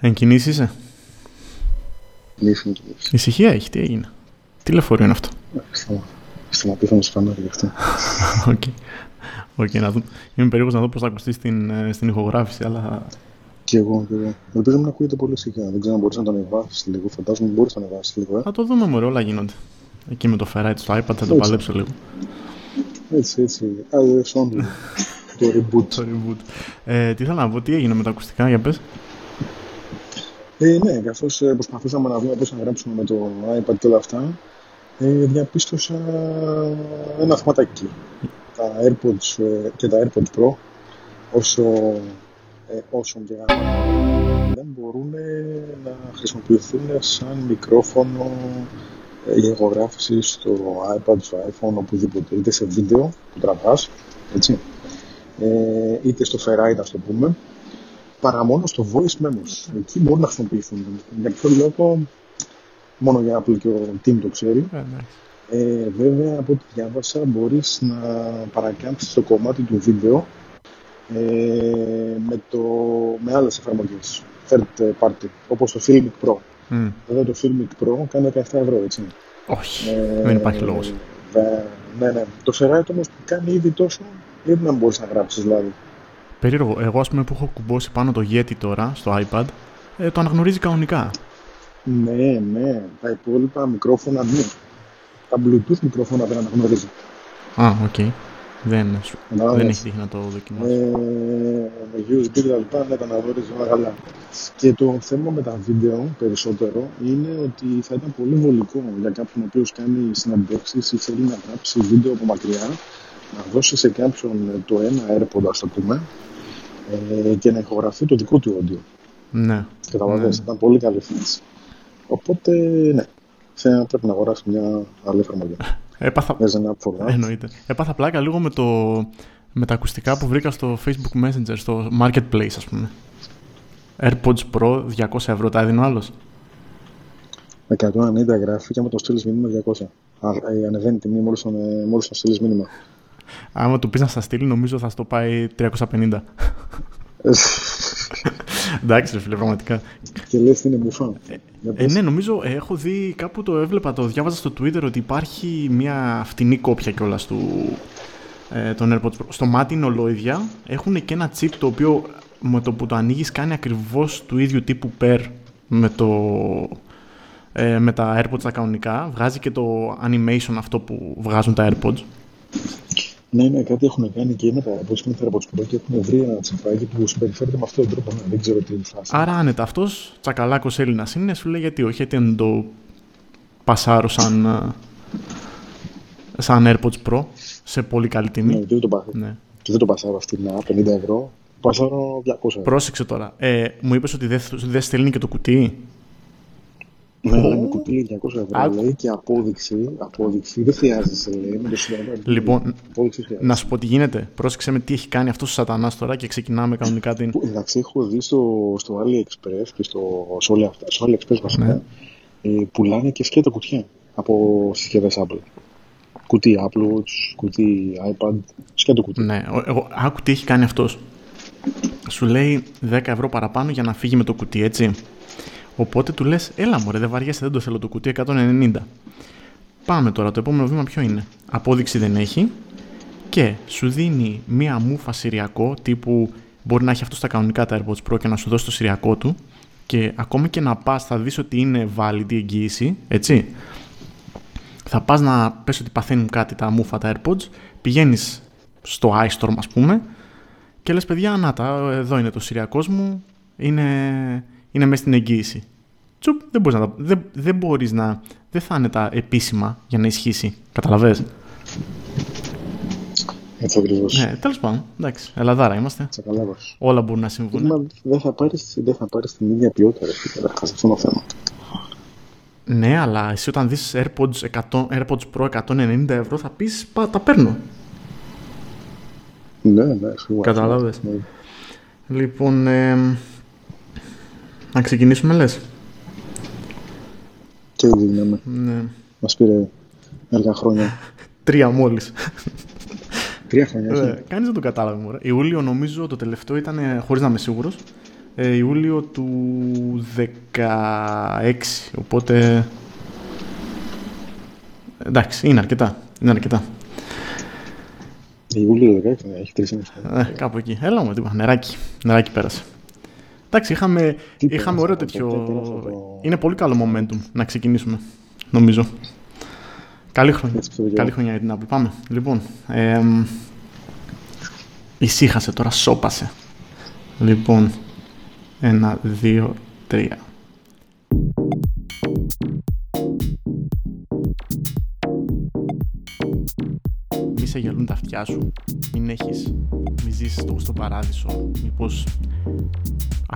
Εν κινήσει είσαι; Κινήσεις, εν κινήσει. Ησυχία έχει, τι έγινε; Τι λεωφορείο είναι αυτό; Σταματήσαμε στο φανάρι γι' αυτό. OK. OK, να δω. Είμαι περίεργος να δω πώς θα ακουστεί στην, ε, στην ηχογράφηση, αλλά Και εγώ, και εγώ. Ελπίζω να μην ακούγεται πολύ σιγά. Δεν ξέρω αν μπορείς να το ανεβάσεις λίγο. Φαντάζομαι μπορείς να το ανεβάσεις λίγο. Ε. θα το δούμε μωρέ, όλα γίνονται. Εκεί με το Ferrite στο iPad θα το Έτσι. παλέψω λίγο. Έτσι, έτσι. iOS only. το reboot. Το reboot. Ε, τι ήθελα να πω, τι έγινε με τα ακουστικά, για πες. Ε, ναι, καθώ προσπαθούσαμε να δούμε πώς να γράψουμε με το iPad και όλα αυτά, ε, διαπίστωσα ένα θεματάκι. Τα AirPods ε, και τα AirPods Pro, όσο, ε, όσο και αν δεν μπορούν να χρησιμοποιηθούν σαν μικρόφωνο ε, για ηχογράφηση στο iPad, στο iPhone, οπουδήποτε, είτε σε βίντεο που τραβάς, έτσι, ε, είτε στο Ferrite, ας το πούμε, παρά μόνο στο voice memos. Εκεί μπορούν να χρησιμοποιηθούν. Για ποιο λόγο, μόνο για Apple και ο Tim το ξέρει. Ε, ναι. Ε, βέβαια, από ό,τι διάβασα, μπορείς να παρακάμψεις το κομμάτι του βίντεο ε, με, το, με άλλες εφαρμογές, third party, όπως το Filmic Pro. Μμ. Εδώ το Filmic Pro κάνει 17 ευρώ, έτσι. Όχι, Ε, δεν υπάρχει λόγος. ε, ναι, ναι. Το Ferrite όμως που κάνει ήδη τόσο, γιατί να μπορείς να γράψεις δηλαδή. Περίεργο. Εγώ, ας πούμε, που έχω κουμπώσει πάνω το Yeti τώρα στο iPad, ε, το αναγνωρίζει κανονικά. Ναι, ναι. Τα υπόλοιπα μικρόφωνα ναι. Τα Bluetooth μικρόφωνα δεν αναγνωρίζει. Α, οκ. Δεν, σου- Κατάλαβες. δεν έχει τύχει να το δοκιμάσω. Ε, με USB και τα λοιπά, ναι, τα αναγνωρίζει όλα καλά. Και το θέμα με τα βίντεο περισσότερο είναι ότι θα ήταν πολύ βολικό για κάποιον ο οποίος κάνει συνεντεύξεις ή θέλει να γράψει βίντεο από μακριά, να δώσει σε κάποιον το ένα AirPod, ας το πούμε, ε, και να ηχογραφεί το δικό του audio. Ναι. Καταλαβαίνεις, Ναι. ήταν πολύ καλή φάση. Οπότε, ναι, θα πρέπει να αγοράσει μια άλλη εφαρμογή. Έπαθα, There's an app for that. Εννοείται. Έπαθα πλάκα λίγο με, το, με τα ακουστικά που βρήκα στο Facebook Messenger, στο Marketplace, ας πούμε. AirPods Pro, 200 ευρώ, τα έδινε ο άλλος; 190 γράφει και άμα το στείλει μήνυμα 200. Α, ε, ανεβαίνει η τιμή μόλις τον, ε, μόλις τον στείλει μήνυμα. Άμα του πεις να στα στείλει, νομίζω θα στο πάει 350. Εντάξει, ρε φίλε, πραγματικά. και λες τι είναι μπουφά. Για Ε, πες. ναι, νομίζω ε, έχω δει κάπου το έβλεπα, το διάβαζα στο Twitter ότι υπάρχει μια φτηνή κόπια κιόλας του ε, των AirPods Pro. Στο μάτι είναι ολόιδια. Έχουν και ένα chip το οποίο με το που το ανοίγεις κάνει ακριβώς του ίδιου τύπου pair με, το, ε, με τα AirPods τα κανονικά. Βγάζει και το animation αυτό που βγάζουν τα AirPods. Ναι, ναι, κάτι έχουν κάνει και με τα πώς είναι τα AirPods Pro και έχουν βρει ένα τσιπάκι που συμπεριφέρεται με αυτόν τον τρόπο. Ναι, δεν ξέρω τι είναι η φάση. Άρα άνετα αυτός, τσακαλάκος Έλληνας είναι, σου λέει γιατί όχι, γιατί δεν το πασάρω σαν, ε, σαν AirPods Pro σε πολύ καλή Ναι, τιμή. και δεν το, πα... Ναι. και δεν το πασάρω φτηνά, 50 ευρώ. Πασάρω 200 ευρώ. Πρόσεξε τώρα. Ε, μου είπες ότι δεν δεν στέλνει και το κουτί; Ναι, ναι, με κουτί 200 ευρώ Άκου. λέει και απόδειξη. Απόδειξη δεν χρειάζεσαι λέει. Με το συνεργό. Λοιπόν, απόδειξη χρειάζεται. να σου πω τι γίνεται. Πρόσεξε με τι έχει κάνει αυτός ο σατανάς τώρα και ξεκινάμε κανονικά την. Που, Εντάξει, έχω δει στο, στο AliExpress και στο, σε όλα αυτά, στο AliExpress βασικά, Ναι. ε, πουλάνε και σκέτα κουτιά από συσκευές Apple. Κουτί Apple Watch, κουτί iPad, σκέτο κουτί. Ναι, ο- εγώ, άκου τι έχει κάνει αυτός. Σου λέει 10 ευρώ παραπάνω για να φύγει με το κουτί, έτσι. Οπότε του λες, έλα μωρέ, δεν βαριέσαι, δεν το θέλω το κουτί 190. Πάμε τώρα, το επόμενο βήμα ποιο είναι. Απόδειξη δεν έχει και σου δίνει μία μούφα σηριακό τύπου μπορεί να έχει αυτό στα κανονικά τα AirPods Pro και να σου δώσει το σηριακό του και ακόμα και να πας θα δεις ότι είναι valid η εγγύηση, έτσι. Θα πας να πες ότι παθαίνουν κάτι τα μούφα τα AirPods, πηγαίνεις στο iStorm ας πούμε και λες παιδιά να τα, εδώ είναι το σηριακός μου, είναι, είναι μέσα στην εγγύηση. Τσουπ, δεν μπορείς να, τα- δεν, δεν μπορείς να, δεν θα είναι τα επίσημα για να ισχύσει, καταλαβες; Έτσι ακριβώς. Ναι, τέλος πάντων, εντάξει, ελαδάρα είμαστε. Τσακαλάβας. Όλα μπορούν να συμβούν. Μα δεν θα πάρεις, δεν θα πάρεις την ίδια ποιότητα, ρε φίλε, καταρχάς, αυτό είναι το θέμα. Ναι, αλλά εσύ όταν δεις AirPods, 100, AirPods Pro 190 ευρώ θα πεις «Πα, τα παίρνω. Ναι, ναι, σίγουρα. Κατάλαβες. Ναι. Λοιπόν, ε, να ξεκινήσουμε λες. Και η δύναμη. Ναι. Μας πήρε έργα χρόνια. Τρία μόλις. Τρία χρόνια, όχι. Ε, Κανείς δεν το κατάλαβε. Μωρέ. Ιούλιο νομίζω το τελευταίο ήταν, ε, χωρίς να είμαι σίγουρος, ε, Ιούλιο του 16, οπότε... Εντάξει, είναι αρκετά. Είναι αρκετά. Ιούλιο 16, ναι, έχει τρεις ε, Κάπου εκεί. Έλα μου, τίποτα. Νεράκι. Νεράκι πέρασε. Εντάξει, είχαμε, είχαμε ωραίο τέτοιο... Είναι πολύ καλό momentum να ξεκινήσουμε, νομίζω. Καλή χρονιά. Καλή χρονιά για την Apple. Πάμε. Λοιπόν, ε, ησύχασε τώρα, σώπασε. Λοιπόν, ένα, δύο, τρία. Μη σε γελούν τα αυτιά σου, μην έχεις, μη ζήσεις το στο παράδεισο, μήπως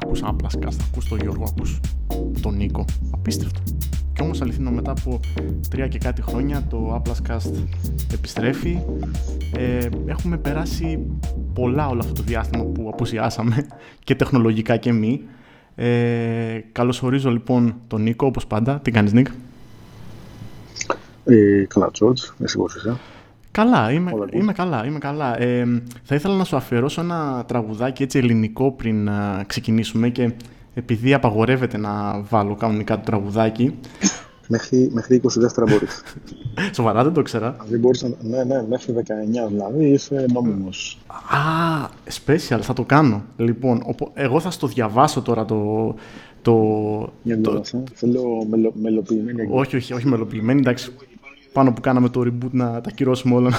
ακούς άπλασκα, ακούς τον Γιώργο, ακούς τον Νίκο, απίστευτο. Και όμως αληθινό μετά από τρία και κάτι χρόνια το Applescast επιστρέφει. Ε, έχουμε περάσει πολλά όλο αυτό το διάστημα που αποσιάσαμε και τεχνολογικά και μη. Ε, καλωσορίζω λοιπόν τον Νίκο όπως πάντα. Τι κάνεις Νίκ; Ε, καλά Τζόρτζ, εσύ πώς είσαι. Καλά, είμαι, είμαι καλά, είμαι καλά. Ε, θα ήθελα να σου αφιερώσω ένα τραγουδάκι έτσι ελληνικό πριν να ξεκινήσουμε και επειδή απαγορεύεται να βάλω κανονικά το τραγουδάκι. Μέχρι, μέχρι 22 μπορείς. Σοβαρά δεν το ξέρα. Δεν μπορείς ναι, ναι, μέχρι 19 δηλαδή είσαι νόμιμος. Α, special, θα το κάνω. Λοιπόν, εγώ θα στο διαβάσω τώρα το... το Για το, το... Θέλω μελο, μελοποιημένη. Όχι, όχι, όχι μελοποιημένη, εντάξει. Πάνω που κάναμε το reboot να τα κυρώσουμε όλα.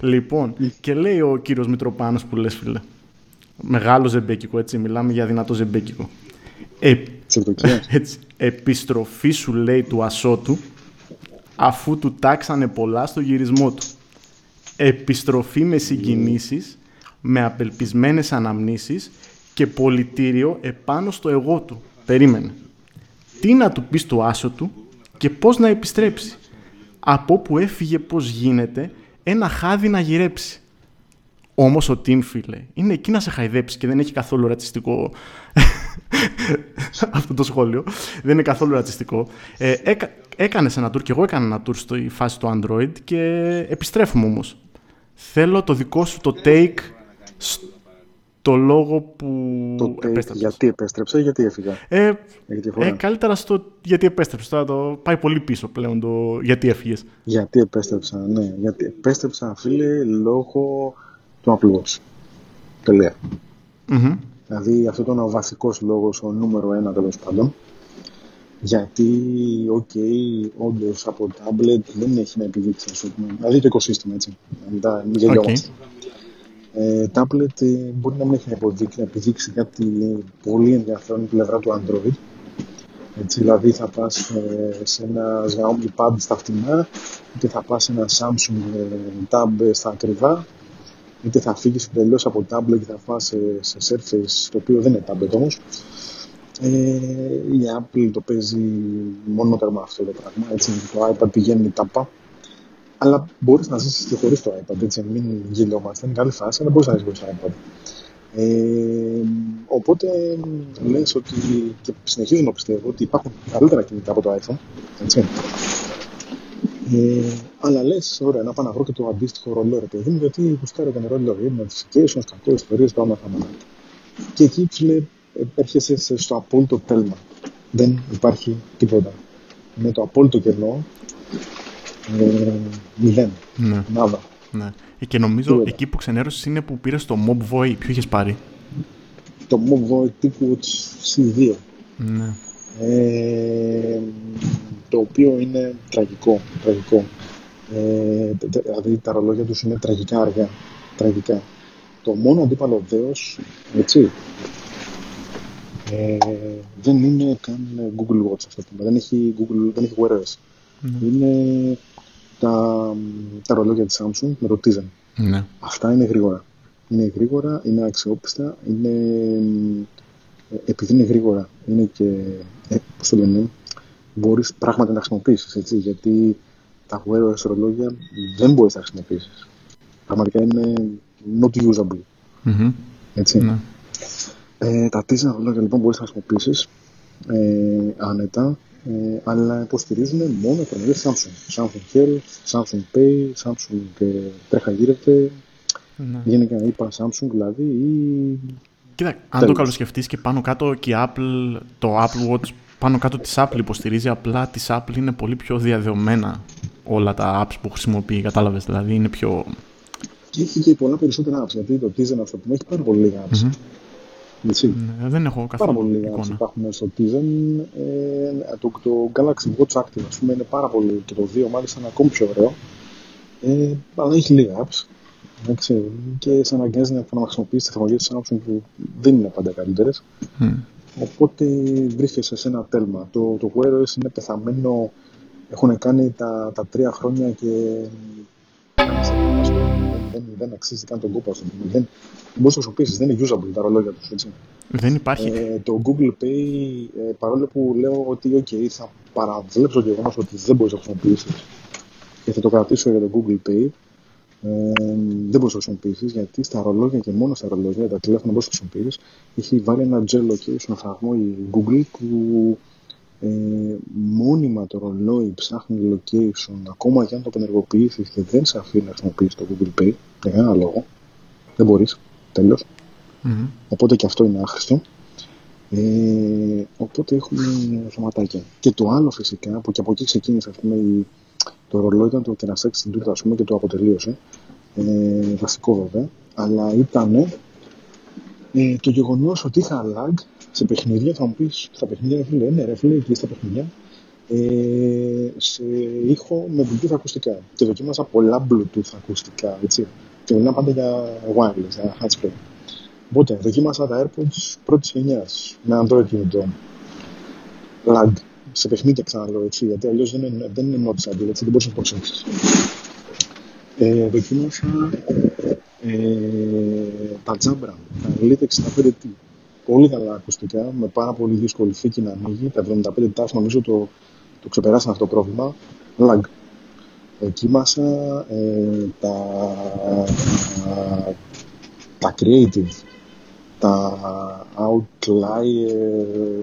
λοιπόν, και λέει ο κύριος Μητροπάνος που λες φίλε. Μεγάλο ζεμπέκικο, έτσι. Μιλάμε για δυνατό ζεμπέκικο. Ε, έτσι, επιστροφή σου λέει του ασώτου αφού του τάξανε πολλά στο γυρισμό του. Επιστροφή με συγκινήσεις, με απελπισμένες αναμνήσεις και πολιτήριο επάνω στο εγώ του. Περίμενε. Τι να του πεις στο άσο του και πώς να επιστρέψει; Από που έφυγε πώς γίνεται ένα χάδι να γυρέψει. Όμως ο Τιμ, φίλε, είναι εκεί να σε χαϊδέψει και δεν έχει καθόλου ρατσιστικό. Αυτό το σχόλιο. Δεν είναι καθόλου ρατσιστικό. Ε, έκα... Έκανες ένα tour και εγώ έκανα ένα tour στη φάση του Android και επιστρέφουμε όμως. Θέλω το δικό σου το take στο λόγο που το take, Γιατί επέστρεψε ή γιατί έφυγα; Ε, ε, καλύτερα στο γιατί επέστρεψε. Τώρα το πάει πολύ πίσω πλέον το γιατί έφυγες. Γιατί επέστρεψα, ναι. Γιατί επέστρεψα, φίλε, λόγω του Apple Watch. τέλεια Δηλαδή αυτό ήταν ο βασικός λόγος, ο νούμερο ένα τέλος πάντων. Γιατί, OK, okay, όντως από tablet δεν έχει να επιδείξει, ας πούμε. Δηλαδή το οικοσύστημα, έτσι. Μετά μην γελιόμαστε. Ε, tablet ε, μπορεί να μην έχει να επιδείξει κάτι πολύ ενδιαφέρον πλευρά του Android. Έτσι, δηλαδή θα πας ε, σε ένα Xiaomi Pad στα φτηνά, είτε θα πας σε ένα Samsung ε, Tab στα ακριβά, είτε θα φύγεις εντελώς από tablet και θα φας σε, σε Surface, το οποίο δεν είναι tablet όμως. Ε, η Apple το παίζει μόνο τέρμα αυτό το πράγμα. Έτσι, το iPad πηγαίνει τάπα. Αλλά μπορείς να ζήσεις και χωρίς το iPad. Έτσι, μην γελιόμαστε. Είναι καλή φάση, αλλά μπορείς να ζήσεις χωρίς το iPad. Ε, οπότε λες ότι και συνεχίζω να πιστεύω ότι υπάρχουν καλύτερα κινητά από το iPhone. Έτσι. Ε, αλλά λες, ωραία, να πάω να βρω και το αντίστοιχο ρολό, ρε παιδί μου, γιατί γουστάρω τον ρολό. Είναι notifications, κακό, ιστορίες, πάμε να Και εκεί ψηλέ έρχεσαι στο απόλυτο τέλμα. Δεν υπάρχει τίποτα. Με το απόλυτο κενό, ε, μηδέν. Ναι. Νάδα. Ναι. Ε, και νομίζω τίποτα. εκεί που ξενέρωσες είναι που πήρες το Mob Void. Ποιο είχες πάρει; Το Mob Void τύπου C2. Ναι. Ε, το οποίο είναι τραγικό. τραγικό. Ε, δηλαδή τα ρολόγια τους είναι τραγικά αργά. Τραγικά. Το μόνο αντίπαλο δέος, έτσι, ε, δεν είναι καν Google Watch αυτό Δεν έχει, Google, δεν έχει Wear OS. Ναι. Είναι τα, τα ρολόγια της Samsung με το Tizen. Ναι. Αυτά είναι γρήγορα. Είναι γρήγορα, είναι αξιόπιστα, είναι, ε, επειδή είναι γρήγορα, είναι και, ε, πώς το λένε, μπορείς πράγματι να τα χρησιμοποιήσεις, έτσι, γιατί τα Wear OS ρολόγια δεν μπορείς να τα χρησιμοποιήσεις. Πραγματικά είναι not usable. Mm-hmm. Έτσι. Ναι. Ε, τα Tizen ρολόγια λοιπόν μπορείς να χρησιμοποιήσεις ε, άνετα, ε, αλλά υποστηρίζουν μόνο εφαρμογές Samsung. Samsung Health, Samsung Pay, Samsung ε, τρέχα γύρευτε, ναι. γενικά είπα Samsung δηλαδή ή Κοίτα, αν το καλοσκεφτείς και πάνω κάτω και η Apple, το Apple Watch πάνω κάτω της Apple υποστηρίζει, απλά της Apple είναι πολύ πιο διαδεωμένα όλα τα apps που χρησιμοποιεί, κατάλαβες, δηλαδή είναι πιο... Και έχει και πολλά περισσότερα apps, γιατί το Tizen αυτό που έχει πάρα πολύ λίγα apps. Mm-hmm. Ναι, δεν έχω καθόλου Πάρα πολύ λίγα apps υπάρχουν στο Tizen. Ε, το, το Galaxy Watch Active, ας πούμε, είναι πάρα πολύ, και το 2 μάλιστα είναι ακόμη πιο ωραίο. Ε, αλλά έχει λίγα apps. Εντάξει, και σε αναγκάζει να χρησιμοποιήσεις τεχνολογίες τη Samsung που δεν είναι πάντα καλύτερες. Mm. Οπότε βρίσκεσαι σε ένα τέλμα. Το, το Wear OS είναι πεθαμένο. Έχουν κάνει τα, τα τρία χρόνια και δεν, δεν αξίζει καν τον κόπο αυτό. Δεν, δεν μπορείς να το χρησιμοποιήσει, δεν είναι usable τα ρολόγια τους. Δεν υπάρχει. Ε, το Google Pay, ε, παρόλο που λέω ότι okay, θα παραβλέψω το γεγονός ότι δεν μπορείς να το χρησιμοποιήσεις και θα το κρατήσω για το Google Pay, ε, δεν μπορείς να το χρησιμοποιήσεις γιατί στα ρολόγια και μόνο στα ρολόγια, τα τηλέφωνα μπορείς να χρησιμοποιήσεις, έχει βάλει ένα gel location φραγμό η Google που ε, μόνιμα το ρολόι ψάχνει location ακόμα και αν το απενεργοποιήσεις και δεν σε αφήνει να χρησιμοποιήσεις το Google Pay για κανένα λόγο. Δεν μπορείς. Τέλος. Mm-hmm. Οπότε και αυτό είναι άχρηστο. Ε, οπότε έχουμε θεματάκια. Και το άλλο φυσικά, που και από εκεί ξεκίνησε ας πούμε, η, το ρολόι ήταν το κεραστάκι στην τούτα πούμε, και το αποτελείωσε. Ε, βασικό βέβαια. Αλλά ήταν ε, το γεγονός ότι είχα lag σε παιχνίδια. Θα μου πεις στα παιχνίδια, φίλε, ναι, ρε φίλε, εκεί στα παιχνίδια. Ε, σε ήχο με Bluetooth ακουστικά. Και δοκίμασα πολλά Bluetooth ακουστικά, έτσι. Και μιλάω πάντα για wireless, για handsfree. Οπότε, δοκίμασα τα AirPods πρώτης γενιάς με Android κινητό. Lag σε παιχνίδια ξαναλέω έτσι, γιατί αλλιώς δεν είναι, δεν είναι noticeable, έτσι, δεν μπορεί να προσέξει. Ε, δοκίμασα ε, τα Jabra, τα Elite 65T. Πολύ καλά ακουστικά, με πάρα πολύ δύσκολη θήκη να ανοίγει. Τα 75 τάσεις νομίζω το, το ξεπεράσαν αυτό το πρόβλημα. Lag. Δοκίμασα ε, τα, τα, τα Creative, τα Outlier,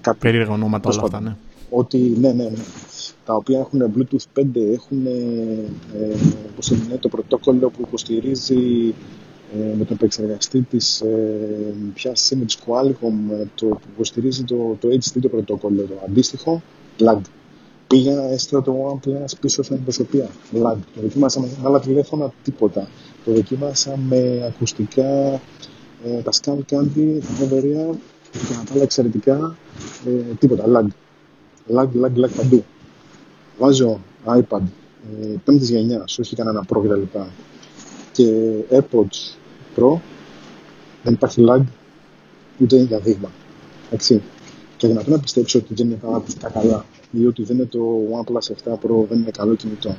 Κάτι περίεργα ονόματα όλα αυτά, ναι. Ότι, ναι, ναι, ναι. Τα οποία έχουν Bluetooth 5, έχουν ε, όπως είναι, το πρωτόκολλο που υποστηρίζει ε, με τον επεξεργαστή της ε, πιας Image Qualcomm, ε, το, που υποστηρίζει το, το HD το πρωτόκολλο, το αντίστοιχο, lag. Πήγα, έστειλα το OnePlus πίσω στην προσωπία, lag. Το δοκίμασα με άλλα τηλέφωνα, τίποτα. Το δοκίμασα με ακουστικά, ε, τα Scan Candy, φοβερία, και να τα άλλα εξαιρετικά, ε, τίποτα, lag. Lag, lag, lag παντού. Βάζω iPad ε, πέμπτης γενιάς, όχι κανένα Pro κτλ. Και AirPods Pro, δεν υπάρχει lag ούτε για δείγμα. Έτσι. Και δυνατόν να πιστέψω ότι δεν είναι τα καλά ή ότι δεν είναι το OnePlus 7 Pro, δεν είναι καλό κινητό.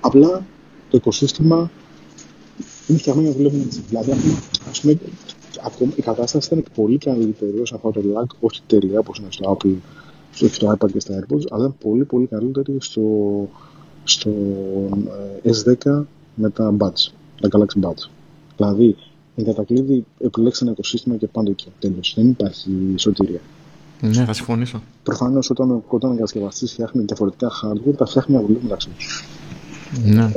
Απλά το οικοσύστημα είναι φτιαγμένο να δουλεύει έτσι. Δηλαδή, ας πούμε, ακόμα, η κατάσταση ήταν πολύ καλύτερη όσον αφορά το lag, όχι τέλεια όπως είναι στο Apple, στο, στο iPad και στα AirPods, αλλά πολύ πολύ καλύτερη στο, στο ε, S10 με τα buds, τα Galaxy Buds. Δηλαδή, η κατακλείδη επιλέξει ένα οικοσύστημα και πάντα εκεί. Τέλος. Δεν υπάρχει σωτηρία. Ναι, θα συμφωνήσω. Προφανώς όταν, όταν ο κατασκευαστής φτιάχνει διαφορετικά hardware, τα φτιάχνει να δουλεύουν μεταξύ τους. Ναι.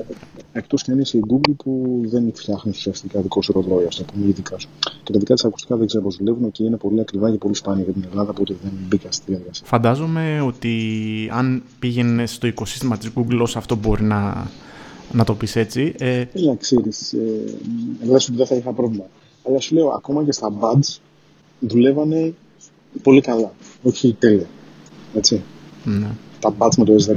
Εκτός και αν είσαι η Google που δεν φτιάχνεις ουσιαστικά δικό σου ρολόι, ας το πούμε, ειδικά σου. Και τα δικά της ακουστικά δεν ξέρω πώς δουλεύουν και είναι πολύ ακριβά και πολύ σπάνια για την Ελλάδα, οπότε δεν μπήκα στη διαδικασία. Φαντάζομαι ότι αν πήγαινε στο οικοσύστημα της Google, όσο αυτό μπορεί να, να το πεις έτσι. Ε... να ξέρεις. Ε, λες ότι δεν θα είχα πρόβλημα. Αλλά σου λέω, ακόμα και στα buds δουλεύανε πολύ καλά. Όχι τέλεια. Έτσι. Ναι. Τα buds με το S10.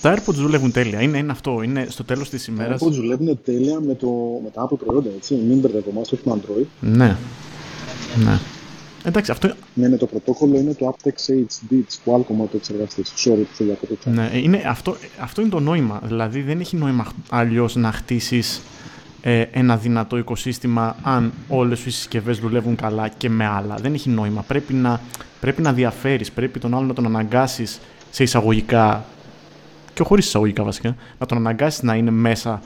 Τα AirPods δουλεύουν τέλεια. Είναι, είναι αυτό. Είναι στο τέλος της ημέρας. Τα AirPods δουλεύουν τέλεια με, το, με τα Apple προϊόντα. Έτσι. Μην μπερδευόμαστε, όχι με Android. Ναι. ναι. Εντάξει, αυτό... Ναι, ναι, το πρωτόκολλο είναι το aptX HD της Qualcomm το εξεργαστής. Sorry που θέλω το Ναι, είναι, αυτό, αυτό είναι το νόημα. Δηλαδή δεν έχει νόημα αλλιώς να χτίσεις ε, ένα δυνατό οικοσύστημα αν όλες οι συσκευές δουλεύουν καλά και με άλλα. Δεν έχει νόημα. Πρέπει να, πρέπει να διαφέρεις, πρέπει τον άλλο να τον αναγκάσεις σε εισαγωγικά και χωρίς εισαγωγικά βασικά, να τον αναγκάσεις να είναι μέσα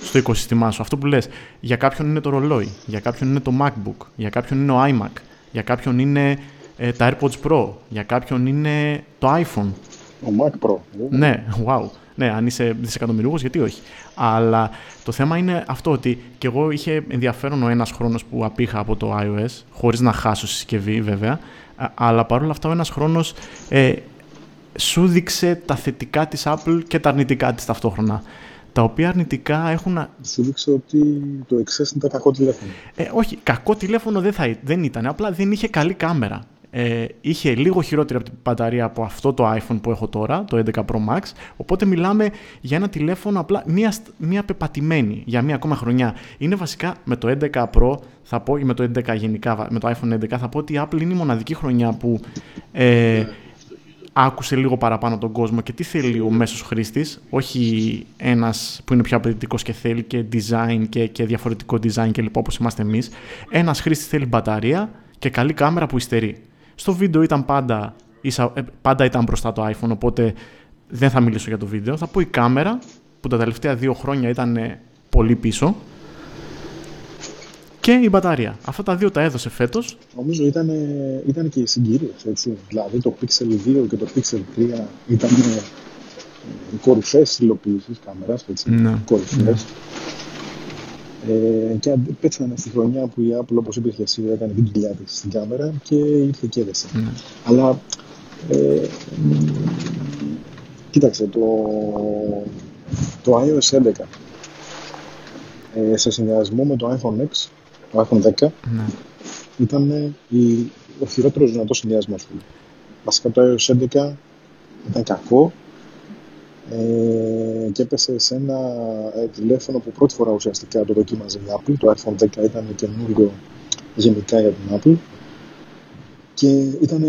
στο οικοσύστημά σου. Αυτό που λες, για κάποιον είναι το ρολόι, για κάποιον είναι το MacBook, για κάποιον είναι ο iMac, για κάποιον είναι ε, τα AirPods Pro, για κάποιον είναι το iPhone. Ο Mac Pro. Ναι, wow. Ναι, αν είσαι δισεκατομμυρίουχο, γιατί όχι. Αλλά το θέμα είναι αυτό ότι και εγώ είχε ενδιαφέρον ο ένας χρόνος που απήχα από το iOS, χωρίς να χάσω συσκευή βέβαια. Αλλά παρόλα αυτά, ο ένας χρόνος ε, σου δείξε τα θετικά της Apple και τα αρνητικά της ταυτόχρονα. Τα οποία αρνητικά έχουν... Σου δείξε ότι το XS ήταν κακό τηλέφωνο. Ε, όχι, κακό τηλέφωνο δεν, θα, δεν ήταν, απλά δεν είχε καλή κάμερα. Ε, είχε λίγο χειρότερη από την μπαταρία από αυτό το iPhone που έχω τώρα, το 11 Pro Max. Οπότε μιλάμε για ένα τηλέφωνο απλά μία, μία πεπατημένη για μία ακόμα χρονιά. Είναι βασικά με το 11 Pro, θα πω, ή με το 11 γενικά, με το iPhone 11, θα πω ότι η Apple είναι η μοναδική χρονιά που ε, άκουσε λίγο παραπάνω τον κόσμο και τι θέλει ο μέσος χρήστης, όχι ένας που είναι πιο απαιτητικός και θέλει και design και, και διαφορετικό design κλπ. όπως είμαστε εμείς. Ένας χρήστη θέλει μπαταρία και καλή κάμερα που υστερεί. Στο βίντεο ήταν πάντα, ε, πάντα ήταν μπροστά το iPhone, οπότε δεν θα μιλήσω για το βίντεο. Θα πω η κάμερα που τα τελευταία δύο χρόνια ήταν πολύ πίσω και η μπαταρία. Αυτά τα δύο τα έδωσε φέτος. Νομίζω ήταν, ήταν και οι συγκυρίε. Δηλαδή το Pixel 2 και το Pixel 3 ήταν οι κορυφαίε υλοποιήσει κάμερας. Ναι. Κορυφαίε. Ναι. Ε, και πέτσανε στη χρονιά που η Apple, όπως είπες και εσύ, έκανε την κοιλιά της στην κάμερα και ήρθε και έδεσε. Ναι. Αλλά ε, κοίταξε, το, το iOS 11 ε, σε συνδυασμό με το iPhone X το iPhone 10, ναι. ήταν η, ο χειρότερος δυνατός συνδυασμός του. Βασικά το iOS 11 ήταν κακό ε, και έπεσε σε ένα ε, τηλέφωνο που πρώτη φορά ουσιαστικά το δοκίμαζε η Apple. Το iPhone 10 ήταν καινούριο γενικά για την Apple και ήταν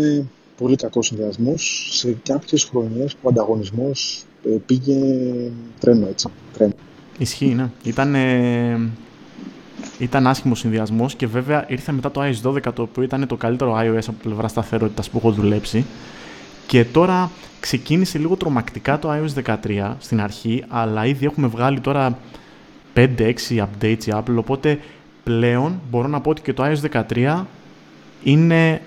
πολύ κακός συνδυασμός σε κάποιες χρονιές που ο ανταγωνισμός ε, πήγε τρένο έτσι. Τρένο. Ισχύει, ναι. Ήταν ήταν άσχημος συνδυασμός και βέβαια ήρθε μετά το iOS 12 το οποίο ήταν το καλύτερο iOS από πλευρά σταθερότητας που έχω δουλέψει. Και τώρα ξεκίνησε λίγο τρομακτικά το iOS 13 στην αρχή, αλλά ήδη έχουμε βγάλει τώρα 5-6 updates η Apple, οπότε πλέον μπορώ να πω ότι και το iOS 13 είναι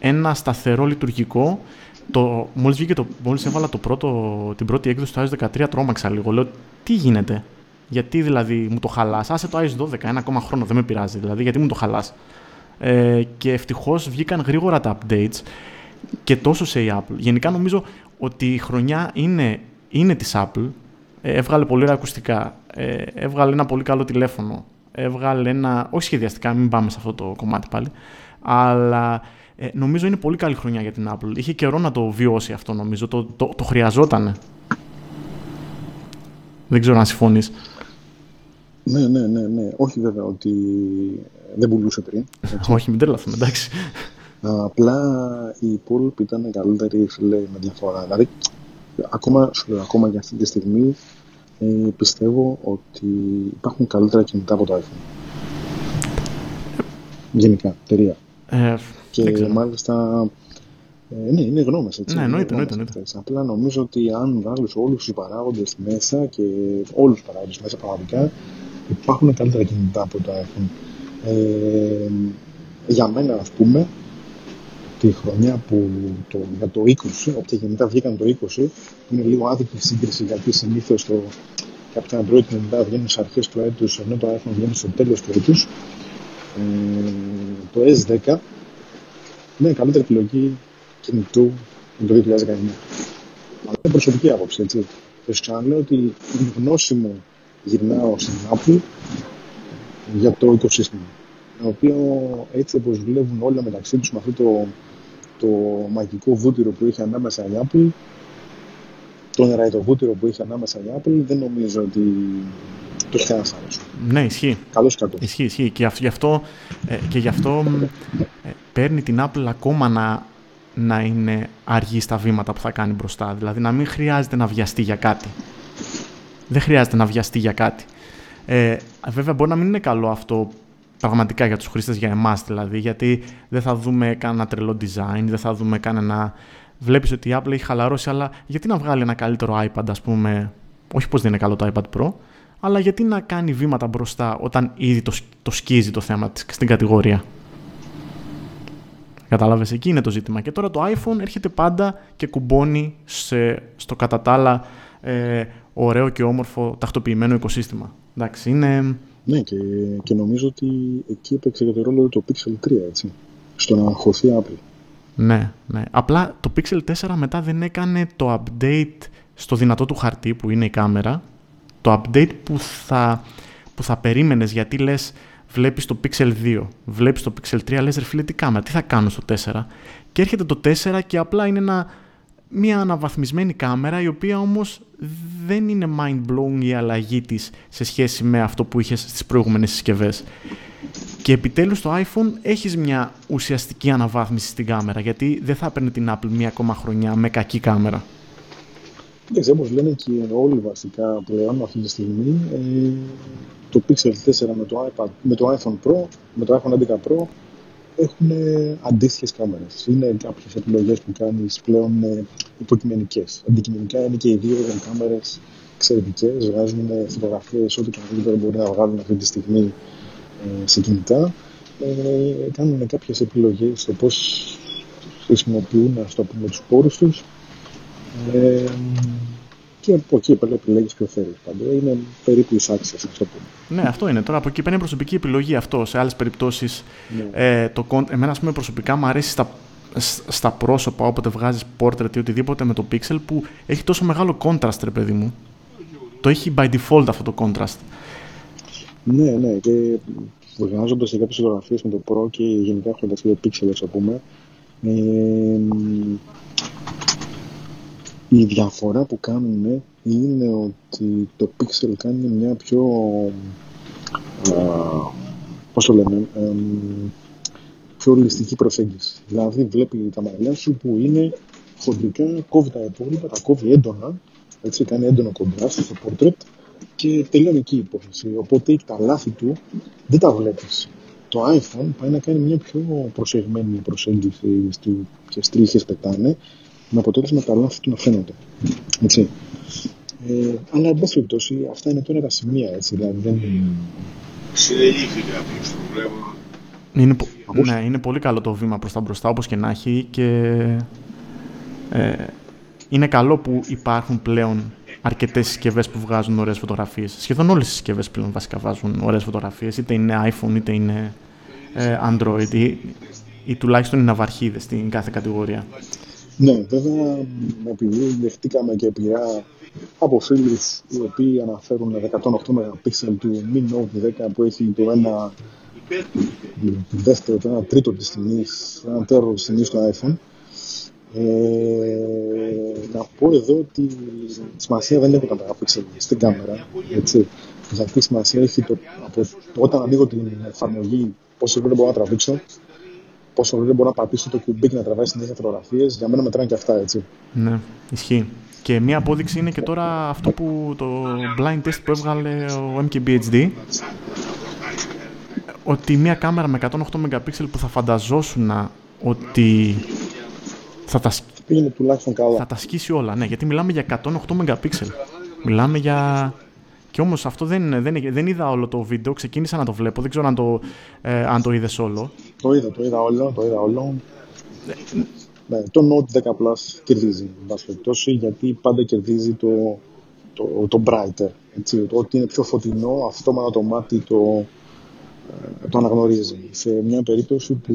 ένα σταθερό λειτουργικό. Το, μόλις, βγήκε το, μόλις έβαλα το πρώτο, την πρώτη έκδοση του iOS 13 τρόμαξα λίγο. Λέω τι γίνεται, γιατί δηλαδή μου το χαλάς; Άσε το iOS 12, ένα ακόμα χρόνο, δεν με πειράζει δηλαδή, γιατί μου το χαλάς; Ε, και ευτυχώς βγήκαν γρήγορα τα updates και τόσο σε η Apple. Γενικά νομίζω ότι η χρονιά είναι, είναι της Apple. Ε, έβγαλε πολύ ωραία ακουστικά. Ε, έβγαλε ένα πολύ καλό τηλέφωνο. Έβγαλε ένα. Όχι σχεδιαστικά, μην πάμε σε αυτό το κομμάτι πάλι. Αλλά ε, νομίζω είναι πολύ καλή χρονιά για την Apple. Είχε καιρό να το βιώσει αυτό νομίζω. Το, το, το χρειαζόταν. Δεν ξέρω αν συμφωνείς. Ναι, ναι, ναι, ναι. Όχι βέβαια ότι δεν πουλούσε πριν. Όχι, μην τρελαθούμε, εντάξει. Απλά οι υπόλοιποι ήταν καλύτεροι φίλε, με διαφορά. Δηλαδή, ακόμα, ακόμα και αυτή τη στιγμή ε, πιστεύω ότι υπάρχουν καλύτερα κινητά από το iPhone. Γενικά, εταιρεία. Ε, και μάλιστα ε, ναι, είναι γνώμες, έτσι. Ναι, εννοείται, εννοείται, εννοείται. Απλά νομίζω ότι αν βάλεις όλους τους παράγοντες μέσα και όλους τους παράγοντες μέσα πραγματικά υπάρχουν καλύτερα κινητά από το iPhone. Ε, για μένα, ας πούμε, τη χρονιά που το, για το 20, όποια κινητά βγήκαν το 20, είναι λίγο άδικη σύγκριση γιατί συνήθως το κάποια Android κινητά βγαίνουν στι αρχές του έτους, ενώ το iPhone βγαίνει στο τέλος του έτους. Ε, το S10 είναι η καλύτερη επιλογή κινητού το 2019. Αλλά είναι προσωπική άποψη, έτσι. Και σου ξαναλέω ότι η γνώση μου γυρνάω στην Apple για το οικοσύστημα. Το οποίο έτσι όπως δουλεύουν όλα μεταξύ τους με αυτό το, το μαγικό βούτυρο που είχε ανάμεσα η Apple, το νεραϊτοβούτυρο που είχε ανάμεσα η Apple, δεν νομίζω ότι το έχει κανένας άλλος. Ναι, ισχύει. Καλό ή κακό. Ισχύει, ισχύει. Και γι' αυτό, ε, και γι αυτό ε, παίρνει την Apple ακόμα να, να είναι αργή στα βήματα που θα κάνει μπροστά. Δηλαδή να μην χρειάζεται να βιαστεί για κάτι. Δεν χρειάζεται να βιαστεί για κάτι. Ε, βέβαια, μπορεί να μην είναι καλό αυτό πραγματικά για τους χρήστες, για εμάς δηλαδή, γιατί δεν θα δούμε κανένα τρελό design, δεν θα δούμε κανένα... Βλέπεις ότι η Apple έχει χαλαρώσει, αλλά γιατί να βγάλει ένα καλύτερο iPad, ας πούμε, όχι πως δεν είναι καλό το iPad Pro, αλλά γιατί να κάνει βήματα μπροστά όταν ήδη το, το σκίζει το θέμα της στην κατηγορία. Κατάλαβες, εκεί είναι το ζήτημα. Και τώρα το iPhone έρχεται πάντα και κουμπώνει σε, στο κατά τα άλλα ε, ωραίο και όμορφο τακτοποιημένο οικοσύστημα. Εντάξει, είναι... Ναι, και, και νομίζω ότι εκεί έπαιξε και το ρόλο το Pixel 3, έτσι, στο να αγχωθεί Apple. Ναι, ναι. Απλά το Pixel 4 μετά δεν έκανε το update στο δυνατό του χαρτί που είναι η κάμερα. Το update που θα, που θα περίμενες γιατί λες βλέπεις το Pixel 2, βλέπεις το Pixel 3, λες ρε φίλε τι κάμερα, τι θα κάνω στο 4. Και έρχεται το 4 και απλά είναι ένα, μια αναβαθμισμένη κάμερα η οποία όμως δεν είναι mind-blowing η αλλαγή της σε σχέση με αυτό που είχες στις προηγούμενες συσκευές. Και επιτέλους στο iPhone έχεις μια ουσιαστική αναβάθμιση στην κάμερα γιατί δεν θα έπαιρνε την Apple μία ακόμα χρονιά με κακή κάμερα. Εντάξει, όπως λένε και όλοι βασικά πλέον αυτή τη στιγμή, ε, το Pixel 4 με το, iPad, με το iPhone Pro, με το iPhone 11 Pro έχουν αντίστοιχες κάμερες. Είναι κάποιες επιλογές που κάνεις πλέον ε, υποκειμενικές. Αντικειμενικά είναι και οι δύο κάμερες εξαιρετικές. Βγάζουν φωτογραφίες ό,τι καλύτερο μπορεί να βγάλουν αυτή τη στιγμή ε, σε κινητά. Ε, κάνουν κάποιες επιλογές στο πώς χρησιμοποιούν ας το πούμε, τους πόρους τους ε, και από εκεί επιλέγει ποιο θέλει. Πάντα είναι περίπου εισάξια, ας το πούμε. Ναι, αυτό είναι. Τώρα από εκεί παίρνει προσωπική επιλογή αυτό. Σε άλλες περιπτώσεις, ναι. ε, το, εμένα, ας πούμε, προσωπικά μου αρέσει στα, στα πρόσωπα όποτε βγάζεις portrait ή οτιδήποτε με το pixel που έχει τόσο μεγάλο contrast, ρε παιδί μου. Το έχει by default αυτό το contrast. Ναι, ναι. Και βγάζοντας σε κάποιες φωτογραφίες με το Pro και γενικά έχοντα το pixel, ας πούμε. Ε, η διαφορά που κάνουμε είναι ότι το Pixel κάνει μια πιο, α, πώς το λέμε, ε, πιο ολιστική προσέγγιση. Δηλαδή βλέπει τα μαλλιά σου που είναι χοντρικά, κόβει τα υπόλοιπα, τα κόβει έντονα, έτσι κάνει έντονο κοντράστ στο portrait και τελειώνει εκεί η υπόθεση. Οπότε τα λάθη του δεν τα βλέπεις. Το iPhone πάει να κάνει μια πιο προσεγμένη προσέγγιση στη ποιες τρίχες πετάνε με αποτέλεσμα τα λάθη του να φαίνονται. Έτσι. Ε, αλλά, εν πάση περιπτώσει, αυτά είναι τώρα τα σημεία, έτσι, δηλαδή δεν... Είναι, ναι, είναι πολύ καλό το βήμα προς τα μπροστά, όπως και να έχει και ε, είναι καλό που υπάρχουν πλέον αρκετές συσκευές που βγάζουν ωραίες φωτογραφίες. Σχεδόν όλες οι συσκευές πλέον βασικά βάζουν ωραίες φωτογραφίες, είτε είναι iPhone είτε είναι ε, Android ή, ή τουλάχιστον είναι ναυαρχίδες στην κάθε κατηγορία. Ναι, βέβαια, επειδή δεχτήκαμε και πειρά από φίλους οι οποίοι αναφέρουν 108 MP του Mi Note 10 που έχει το ένα δεύτερο, το ένα τρίτο της τιμής, ένα τέρο της τιμής του iPhone. Ε, να πω εδώ ότι σημασία δεν έχουν τα megapixel στην κάμερα, έτσι. Δηλαδή σημασία έχει το, από, όταν ανοίγω την εφαρμογή πόσο δεν μπορώ να τραβήξω πόσο γρήγορα μπορώ να πατήσω το κουμπί να τραβάει συνέχεια φωτογραφίες. Για μένα μετράνε και αυτά, έτσι. Ναι, ισχύει. Και μία απόδειξη είναι και τώρα αυτό που το blind test που έβγαλε ο MKBHD ότι μία κάμερα με 108 MP που θα φανταζόσουν ότι θα τα, τουλάχιστον καλά. θα τα σκίσει όλα. Ναι, γιατί μιλάμε για 108 MP. Μιλάμε για και όμως αυτό δεν, δεν, δεν είδα όλο το βίντεο, ξεκίνησα να το βλέπω, δεν ξέρω αν το, ε, αν το είδες όλο. Το είδα, το είδα όλο, το είδα όλο. Ναι, το Note 10 Plus κερδίζει, εν γιατί πάντα κερδίζει το, το, το brighter. Έτσι, το ότι είναι πιο φωτεινό, αυτόματα το μάτι το, ε, το αναγνωρίζει. Σε μια περίπτωση που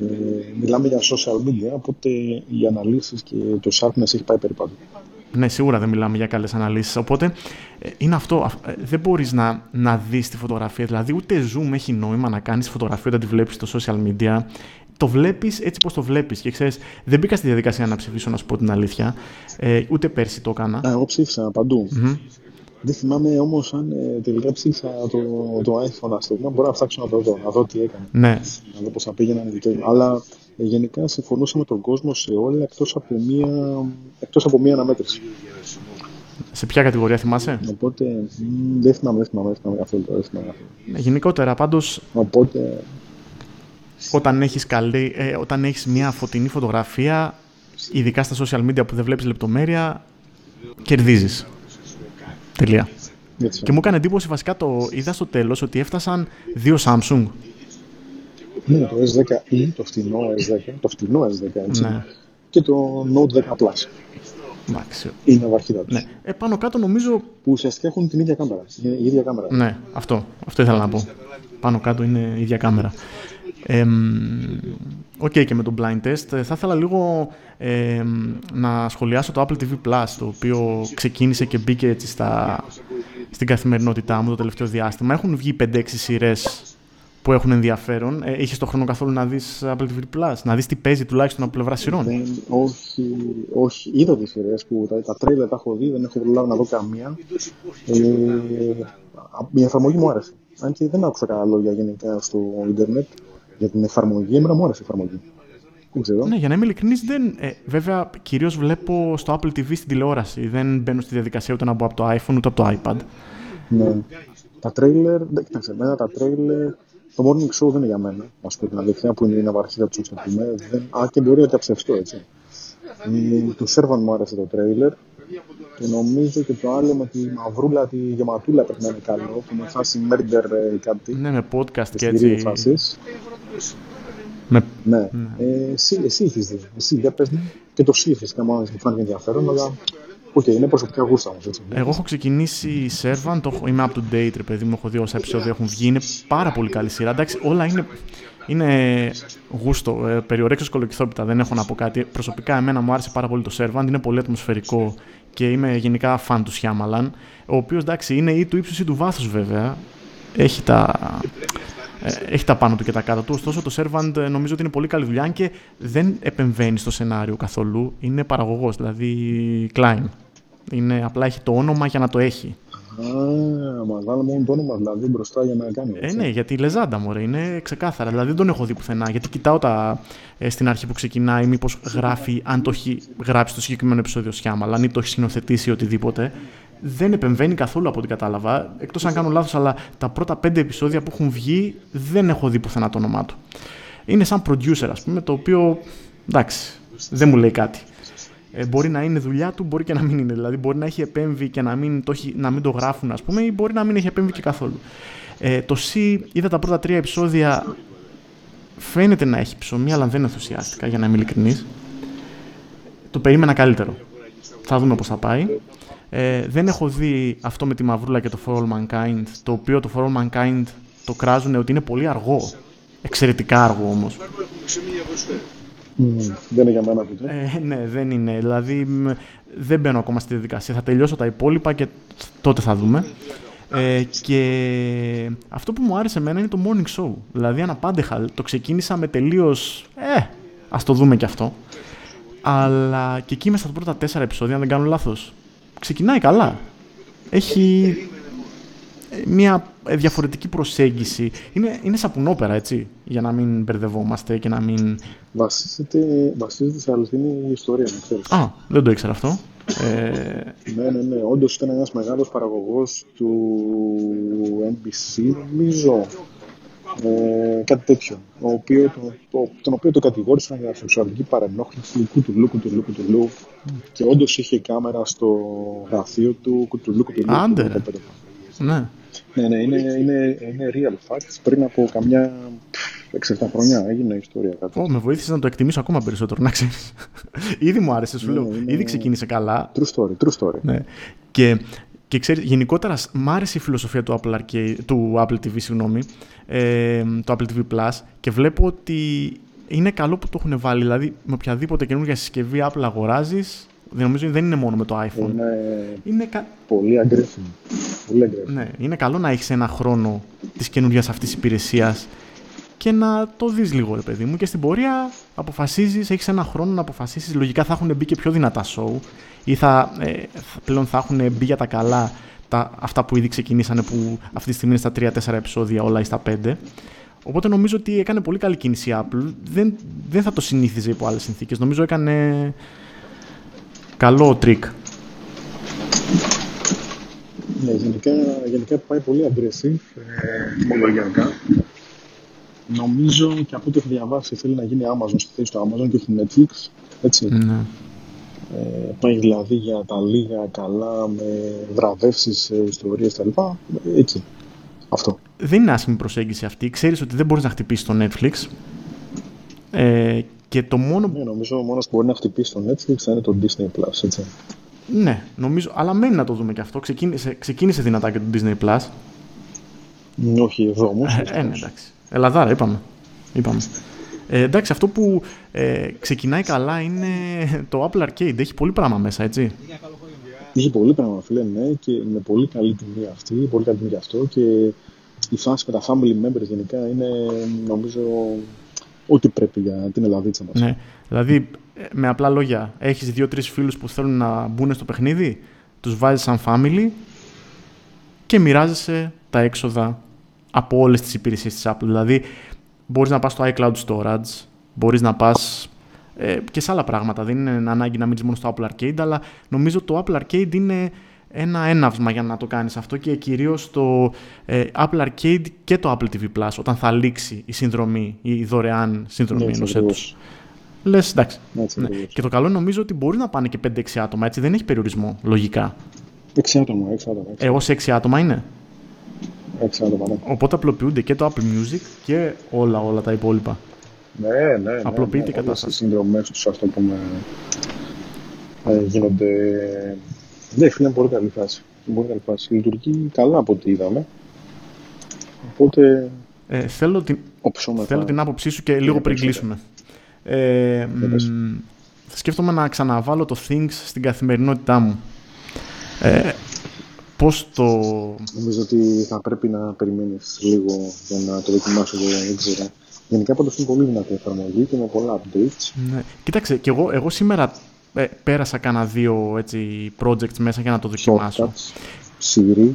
ε, μιλάμε για social media, οπότε οι αναλύσεις και το sharpness έχει πάει περιπάτω. Ναι, σίγουρα δεν μιλάμε για καλές αναλύσεις. Οπότε ε, είναι αυτό. Ε, δεν μπορείς να, να δεις τη φωτογραφία. Δηλαδή, ούτε zoom έχει νόημα να κάνεις φωτογραφία όταν τη βλέπεις στο social media. Το βλέπεις έτσι πώ το βλέπεις. Και ξέρεις, δεν μπήκα στη διαδικασία να ψηφίσω, να σου πω την αλήθεια. Ε, ούτε πέρσι το έκανα. Α, εγώ ψήφισα παντού. Mm-hmm. Δεν θυμάμαι όμως αν ε, τελικά ψήφισα το, το iPhone, ας πούμε. Μπορώ να ψάξω να το δω, να δω τι έκανε. Ναι. Να δω πώς θα πήγαιναν. Αλλά γενικά συμφωνούσα με τον κόσμο σε όλα εκτός από μία, εκτός από μία αναμέτρηση. Σε ποια κατηγορία θυμάσαι; Οπότε δεν θυμάμαι, δεν θυμάμαι, δεν θυμάμαι καθόλου. Δεν θυμάμαι. Ναι, γενικότερα πάντως... Οπότε... Όταν έχεις, καλή, ε, όταν έχεις μια φωτεινή φωτογραφία, ειδικά στα social media που δεν βλέπεις λεπτομέρεια, κερδίζεις. Τελεία. Έτσι. Και μου έκανε εντύπωση βασικά το είδα στο τέλος ότι έφτασαν δύο Samsung ναι, το S10e, το φτηνό S10, το φτηνό S10, έτσι. Ναι. Και το Note 10 Plus. Εντάξει. Η ναυαρχίδα του. Ναι. Ε, πάνω κάτω νομίζω. Που ουσιαστικά έχουν την ίδια κάμερα. Η ίδια κάμερα. Ναι, αυτό. Αυτό ήθελα να πω. Πάνω κάτω είναι η ίδια κάμερα. OK, okay, και με το blind test. Θα ήθελα λίγο ε, να σχολιάσω το Apple TV Plus, το οποίο ξεκίνησε και μπήκε έτσι στα, στην καθημερινότητά μου το τελευταίο διάστημα. Έχουν βγει 5-6 σειρές που έχουν ενδιαφέρον. Ε, Είχες το χρόνο καθόλου να δεις Apple TV Plus, να δεις τι παίζει τουλάχιστον από πλευρά σειρών; Δεν, όχι, όχι. Είδα τις σειρές που τα, τα τρέλα τα έχω δει, δεν έχω προλάβει να δω καμία. Ε, η εφαρμογή μου άρεσε. Αν και δεν άκουσα καλά λόγια γενικά στο Ιντερνετ για την εφαρμογή. Εμένα μου άρεσε η εφαρμογή. Δεν ξέρω. Ναι, για να είμαι ειλικρινής, δεν. Ε, βέβαια, κυρίως βλέπω στο Apple TV στην τηλεόραση. Δεν μπαίνω στη διαδικασία ούτε να μπω από το iPhone ούτε από το iPad. Ναι. Τα τρέιλερ, κοιτάξτε, εμένα τα τρέιλερ, το morning show δεν είναι για μένα, α πούμε την αλήθεια, που είναι η ναυαρχίδα τους πούμε. Α, και μπορεί να ταψευστώ έτσι. Του Σέρβαν μου άρεσε το τρέιλερ. Και νομίζω και το άλλο με τη μαυρούλα, τη γεματούλα πρέπει να είναι καλό, που είναι φάση murder ε, κάτι. Ναι, με podcast και έτσι. Με... Ναι. ναι. Ε, εσύ, εσύ έχεις δει. Εσύ για πες μου. Και το See φυσικά μόνο μου φάνηκε ενδιαφέρον, αλλά OK, okay, είναι προσωπικά γούστα όμως. Εγώ έχω ξεκινήσει Servant, το, είμαι up to date, ρε παιδί μου. Έχω δει όσα επεισόδια έχουν βγει. Είναι πάρα πολύ καλή σειρά. Εντάξει, όλα είναι, είναι γούστο. Ε, περί ορέξεως κολοκυθόπιτα, δεν έχω να πω κάτι. Προσωπικά, εμένα μου άρεσε πάρα πολύ το Servant. Είναι πολύ ατμοσφαιρικό και είμαι γενικά φαν του Σιάμαλαν. Ο οποίος εντάξει είναι ή του ύψους ή του βάθους βέβαια. Έχει τα, ε, έχει τα πάνω του και τα κάτω του. Ωστόσο, το Servant ε, νομίζω ότι είναι πολύ καλή δουλειά και δεν επεμβαίνει στο σενάριο καθόλου. Είναι παραγωγός, δηλαδή Klein. Είναι, απλά έχει το όνομα για να το έχει. Α, μα βάλω μόνο το όνομα δηλαδή μπροστά για να κάνει. Ε, ναι, γιατί η λεζάντα μου είναι ξεκάθαρα. Δηλαδή δεν τον έχω δει πουθενά. Γιατί κοιτάω τα, ε, στην αρχή που ξεκινάει, μήπως γράφει, αν το έχει γράψει το συγκεκριμένο επεισόδιο Σιάμαλα, αν το έχει σκηνοθετήσει οτιδήποτε δεν επεμβαίνει καθόλου από ό,τι κατάλαβα. Εκτός αν κάνω λάθος, αλλά τα πρώτα πέντε επεισόδια που έχουν βγει δεν έχω δει πουθενά το όνομά του. Είναι σαν producer, ας πούμε, το οποίο εντάξει, δεν μου λέει κάτι. Ε, μπορεί να είναι δουλειά του, μπορεί και να μην είναι. Δηλαδή, μπορεί να έχει επέμβει και να μην το, να μην το γράφουν, ας πούμε, ή μπορεί να μην έχει επέμβει και καθόλου. Ε, το C, είδα τα πρώτα τρία επεισόδια. Φαίνεται να έχει ψωμί, αλλά δεν ενθουσιάστηκα, για να είμαι ειλικρινής. Το περίμενα καλύτερο. Θα δούμε πώς θα πάει. Ε, δεν έχω δει αυτό με τη Μαυρούλα και το For All Mankind, το οποίο το For All Mankind το κράζουν ότι είναι πολύ αργό. Εξαιρετικά αργό όμως. Mm, δεν είναι για μένα αυτό. Ε, ναι, δεν είναι. Δηλαδή δεν μπαίνω ακόμα στη διαδικασία. Θα τελειώσω τα υπόλοιπα και τότε θα δούμε. Ε, και αυτό που μου άρεσε εμένα είναι το morning show. Δηλαδή αναπάντεχα. Το ξεκίνησα με τελείως. Ε, ας το δούμε κι αυτό. Αλλά και εκεί μέσα στα πρώτα τέσσερα επεισόδια, αν δεν κάνω λάθος, ξεκινάει καλά. Έχει ε, μια ε, διαφορετική προσέγγιση. Είναι, είναι σαπουνόπερα, έτσι, για να μην μπερδευόμαστε και να μην... Βασίζεται, βασίζεται σε αληθινή ιστορία, να ξέρεις. Α, δεν το ήξερα αυτό. Ε... Ναι, ναι, ναι. Όντως ήταν ένας μεγάλος παραγωγός του NBC, νομίζω. Ε, κάτι τέτοιο. Ο οποίο, το, το, τον οποίο το κατηγόρησαν για σεξουαλική παρενόχληση, κουτουλού, κουτουλού, κουτουλού. Και όντως είχε κάμερα στο γραφείο του, κουτουλού, κουτουλού. Άντε. Ναι. Ναι, ναι, είναι, είναι, είναι real facts. Πριν από καμιά 6-7 χρόνια έγινε η ιστορία κάτι. Oh, με βοήθησες να το εκτιμήσω ακόμα περισσότερο, να ξέρεις. Ήδη μου άρεσε, σου ναι, λέω. Είναι... Ήδη ξεκίνησε καλά. True story, true story. Ναι. Και και ξέρεις, γενικότερα μ' άρεσε η φιλοσοφία του Apple, Arcade, του Apple TV, συγγνώμη, ε, το Apple TV Plus και βλέπω ότι είναι καλό που το έχουν βάλει. Δηλαδή, με οποιαδήποτε καινούργια συσκευή Apple αγοράζεις, δεν νομίζω δεν είναι μόνο με το iPhone. Είναι, είναι πολύ aggressive. Πολύ aggressive. Ναι, είναι καλό να έχεις ένα χρόνο της καινούργιας αυτής υπηρεσίας και να το δεις λίγο, ρε παιδί μου. Και στην πορεία αποφασίζεις, έχεις ένα χρόνο να αποφασίσεις. Λογικά θα έχουν μπει και πιο δυνατά show ή θα, ε, πλέον θα έχουν μπει για τα καλά τα, αυτά που ήδη ξεκινήσανε που αυτή τη στιγμή είναι στα 3-4 επεισόδια όλα ή στα 5. Οπότε νομίζω ότι έκανε πολύ καλή κίνηση η Apple. Δεν, δεν θα το συνήθιζε υπό άλλες συνθήκες. Νομίζω έκανε καλό τρικ. Ναι, γενικά, γενικά πάει πολύ aggressive, ε, Νομίζω και από ό,τι έχω διαβάσει θέλει να γίνει Amazon στη θέση του Amazon και όχι Netflix. Έτσι. Ναι. Ε, πάει δηλαδή για τα λίγα καλά με βραβεύσεις, ε, ιστορίες κτλ. Εκεί. Αυτό. Δεν είναι άσχημη προσέγγιση αυτή. Ξέρεις ότι δεν μπορείς να χτυπήσεις το Netflix. Ε, και το μόνο... Ναι, νομίζω ο μόνος που μπορεί να χτυπήσει το Netflix θα είναι το Disney Plus, έτσι. Ναι, νομίζω, αλλά μένει να το δούμε και αυτό. Ξεκίνησε, ξεκίνησε δυνατά και το Disney Plus. Όχι εδώ όμως. Ε, ναι, εντάξει. Ελλαδάρα, είπαμε. είπαμε. Ε, εντάξει, αυτό που ε, ξεκινάει καλά είναι το Apple Arcade. Έχει πολύ πράγμα μέσα, έτσι. Είχε πολύ πράγμα, φίλε, ναι, και με πολύ καλή τιμή αυτή, πολύ καλή τιμή γι' αυτό και η φάση με τα family members γενικά είναι, νομίζω, ό,τι πρέπει για την Ελλαδίτσα μας. Ναι, δηλαδή, με απλά λόγια, έχεις δύο-τρεις φίλους που θέλουν να μπουν στο παιχνίδι, τους βάζεις σαν family και μοιράζεσαι τα έξοδα από όλες τις υπηρεσίες της Apple. Δηλαδή, μπορείς να πας στο iCloud Storage, μπορείς να πας ε, και σε άλλα πράγματα. Δεν είναι ανάγκη να μείνεις μόνο στο Apple Arcade, αλλά νομίζω το Apple Arcade είναι ένα έναυσμα για να το κάνεις αυτό και κυρίως το ε, Apple Arcade και το Apple TV Plus όταν θα λήξει η συνδρομή, η δωρεάν συνδρομή ναι, ενός έτους. Λες, εντάξει. Ναι. Και το καλό νομίζω ότι μπορεί να πάνε και 5-6 άτομα, έτσι δεν έχει περιορισμό, λογικά. 6 άτομα, 6 άτομα. 6. Εγώ σε 6 άτομα είναι; 6 άτομα, ναι. Οπότε απλοποιούνται και το Apple Music και όλα, όλα τα υπόλοιπα. Ναι, ναι. ναι Απλοποιείται ναι, η κατάσταση. Οι συνδρομές τους, ας το πούμε, ε, γίνονται. Ναι, φίλε, είναι πολύ καλή φάση. Πολύ καλή φάση. Λειτουργεί καλά από ό,τι είδαμε. Οπότε. Ε, θέλω, την, θέλω την άποψή σου και λίγο πριν κλείσουμε. Ε, θα σκέφτομαι να ξαναβάλω το Things στην καθημερινότητά μου. Ε, πώς το... Νομίζω ότι θα πρέπει να περιμένεις λίγο για να το δοκιμάσω, δεν ξέρω. Γενικά πάντως είναι πολύ δυνατή εφαρμογή και με πολλά updates. Ναι. Κοίταξε, και εγώ, εγώ σήμερα ε, πέρασα κάνα δύο έτσι, projects μέσα για να το δοκιμάσω. Siri.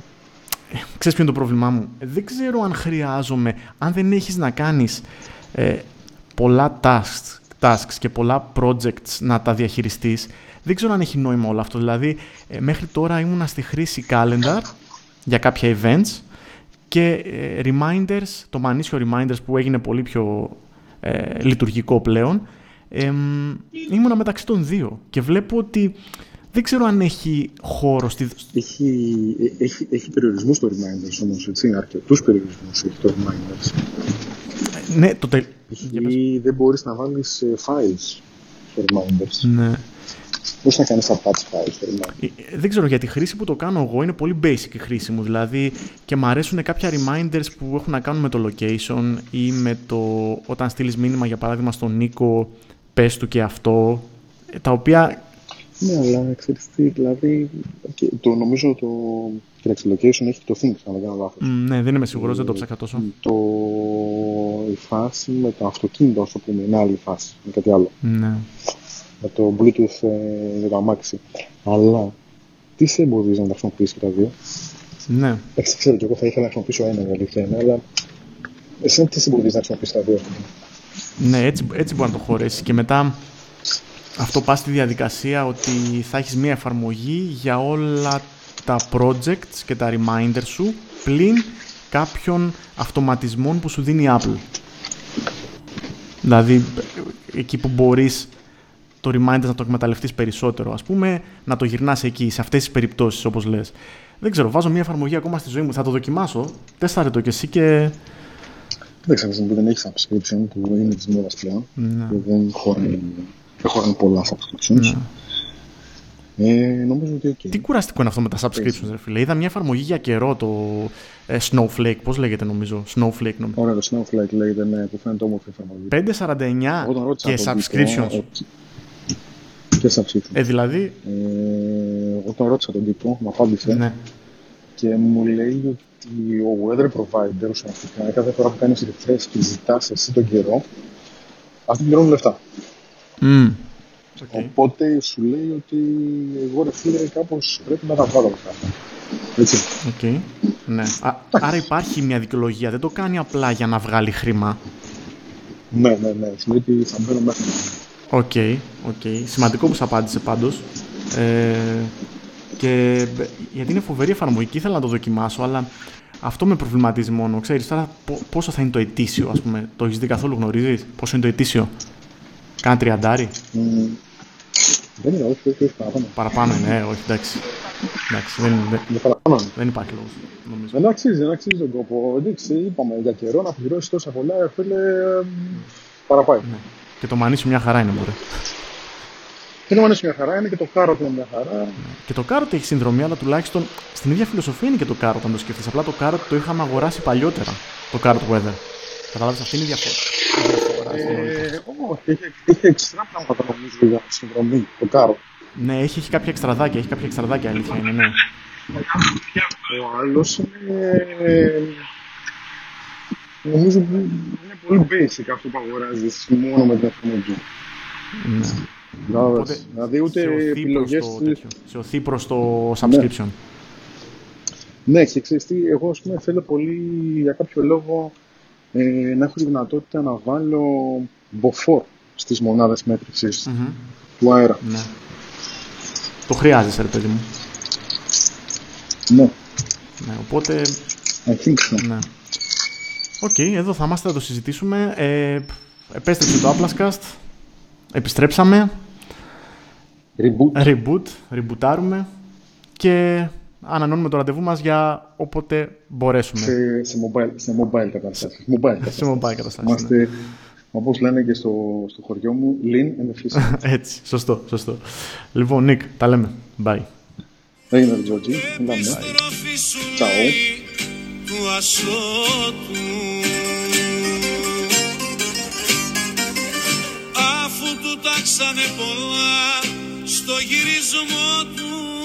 Ε, ξέρεις ποιο είναι το πρόβλημά μου; Δεν ξέρω αν χρειάζομαι, αν δεν έχεις να κάνεις ε, πολλά tasks, tasks και πολλά projects να τα διαχειριστείς, δεν ξέρω αν έχει νόημα όλο αυτό. Δηλαδή, ε, μέχρι τώρα ήμουνα στη χρήση calendar για κάποια events και ε, reminders, το μανίσιο reminders που έγινε πολύ πιο ε, λειτουργικό πλέον, ε, ήμουνα μεταξύ των δύο και βλέπω ότι δεν ξέρω αν έχει χώρο στη... Έχει, έχει, έχει περιορισμούς το reminders όμως, έτσι, αρκετούς περιορισμούς έχει το reminders. Ναι, το τε... Ή δεν μπορείς να βάλεις files στο reminders. Ναι. Πώς να κάνεις τα patch files, ε, Δεν ξέρω, για τη χρήση που το κάνω εγώ είναι πολύ basic η χρήση μου. Δηλαδή και μου αρέσουν κάποια reminders που έχουν να κάνουν με το location ή με το όταν στείλεις μήνυμα για παράδειγμα στον Νίκο, πες του και αυτό. Ε, τα οποία. Ναι, αλλά ξέρεις τι, δηλαδή. Το, νομίζω το. Κοίταξε, location έχει το Things, αν δεν κάνω λάθος. ναι, δεν είμαι σίγουρος, δεν το ψάχνω τόσο. Το, η φάση με το αυτοκίνητο, όσο πούμε, είναι άλλη φάση, είναι κάτι άλλο. Ναι με το Bluetooth ε, για το αμάξι. Αλλά τι σε εμποδίζει να τα χρησιμοποιήσεις και τα δύο; Ναι. Εντάξει, ξέρω και εγώ θα ήθελα να χρησιμοποιήσω ένα, η αλήθεια είναι, αλλά εσύ τι σε εμποδίζει να χρησιμοποιήσεις τα δύο. Ναι, έτσι, έτσι μπορεί να το χωρέσει. Και μετά αυτό πας στη διαδικασία ότι θα έχεις μία εφαρμογή για όλα τα projects και τα reminders σου πλην κάποιων αυτοματισμών που σου δίνει η Apple. Δηλαδή, εκεί που μπορείς το reminder να το εκμεταλλευτείς περισσότερο, ας πούμε, να το γυρνάς εκεί, σε αυτές τις περιπτώσεις, όπως λες. Δεν ξέρω, βάζω μια εφαρμογή ακόμα στη ζωή μου, θα το δοκιμάσω. Τεστάρε το κι εσύ και. Δεν ξέρω, δεν έχει subscription που είναι της μόδας πλέον. Ναι. Δεν χωράνε πολλά subscriptions. Ναι. Ε, νομίζω ότι okay. Τι κουραστικό είναι αυτό με τα subscriptions, ρε φίλε. Είδα μια εφαρμογή για καιρό το ε, Snowflake. Πώς λέγεται, νομίζω. Snowflake, νομίζω. Ωραία, το Snowflake λέγεται, ναι, που φαίνεται όμορφη εφαρμογή. 5,49 και subscriptions και subscription. Ε, δηλαδή. Ε, όταν ρώτησα τον τύπο, μου απάντησε ναι. Και μου λέει ότι ο weather provider ουσιαστικά κάθε φορά που κάνεις refresh και ζητάς εσύ τον καιρό, αυτοί πληρώνουν λεφτά. Mm. Okay. Οπότε σου λέει ότι εγώ ρε φίλε κάπως πρέπει να τα βγάλω αυτά. Έτσι. Okay. Ναι. Α, άρα υπάρχει μια δικαιολογία, δεν το κάνει απλά για να βγάλει χρήμα. Ναι, ναι, ναι. Σου λέει ότι θα μπαίνω μέσα. OK, okay, okay. σημαντικό που σου απάντησε πάντως. Ε, και γιατί είναι φοβερή εφαρμογή και ήθελα να το δοκιμάσω, αλλά αυτό με προβληματίζει μόνο. Ξέρεις τώρα πόσο θα είναι το ετήσιο, ας πούμε. Το έχεις δει καθόλου, γνωρίζεις; Πόσο είναι το ετήσιο; Κάνα τριαντάρι. Mm. Δεν είναι, όχι, όχι, παραπάνω. Παραπάνω είναι, ε, όχι, εντάξει. εντάξει δεν, δεν, δεν, δεν υπάρχει λόγος. Δεν αξίζει, δεν αξίζει τον κόπο. Εντάξει, είπαμε για καιρό να πληρώσει τόσα πολλά, φίλε, παραπάει. Ναι. Και το μανίσιο μια χαρά είναι, μπορεί. Είναι μια χαρά, είναι και το κάροτ είναι μια χαρά. Και το κάροτ έχει συνδρομή, αλλά τουλάχιστον στην ίδια φιλοσοφία είναι και το κάροτ, αν το σκεφτείς. Απλά το κάροτ το είχαμε αγοράσει παλιότερα. Το κάροτ weather. Καταλάβεις, αυτή είναι η διαφορά. Ε, όχι, έχει εξτρά πράγματα νομίζω για συνδρομή, το κάροτ. Ναι, έχει, έχει κάποια εξτραδάκια, έχει κάποια εξτραδάκια, αλήθεια είναι, ναι. Ο άλλος είναι. Νομίζω ότι είναι πολύ basic αυτό που αγοράζεις μόνο με την εφαρμογή. Ναι. Οπότε, δηλαδή ούτε επιλογές. Σε ωθεί προς το subscription. Ναι, ναι και ξέρεις τι, εγώ ας πούμε, θέλω πολύ για κάποιο λόγο ε, να έχω τη δυνατότητα να βάλω μποφόρ στις μονάδες μέτρησης mm-hmm. του αέρα. Ναι. Το χρειάζεσαι, ρε παιδί μου. Ναι. ναι οπότε... I think so. Ναι. OK, okay, εδώ θα είμαστε, να το συζητήσουμε. Ε, επέστρεψε το Applascast. Επιστρέψαμε. Reboot. Reboot. Rebootάρουμε. Και ανανώνουμε το ραντεβού μας για όποτε μπορέσουμε. Σε, σε, mobile, σε mobile κατάσταση. Mobile σε mobile κατάσταση. Είμαστε, ναι. όπως λένε και στο, στο χωριό μου, lean and efficient. Έτσι, σωστό, σωστό. Λοιπόν, Νίκ, τα λέμε. Bye. Έγινε, Τζότζι. Τσαου. Αφού του τάξανε πολλά στο γυρισμό του.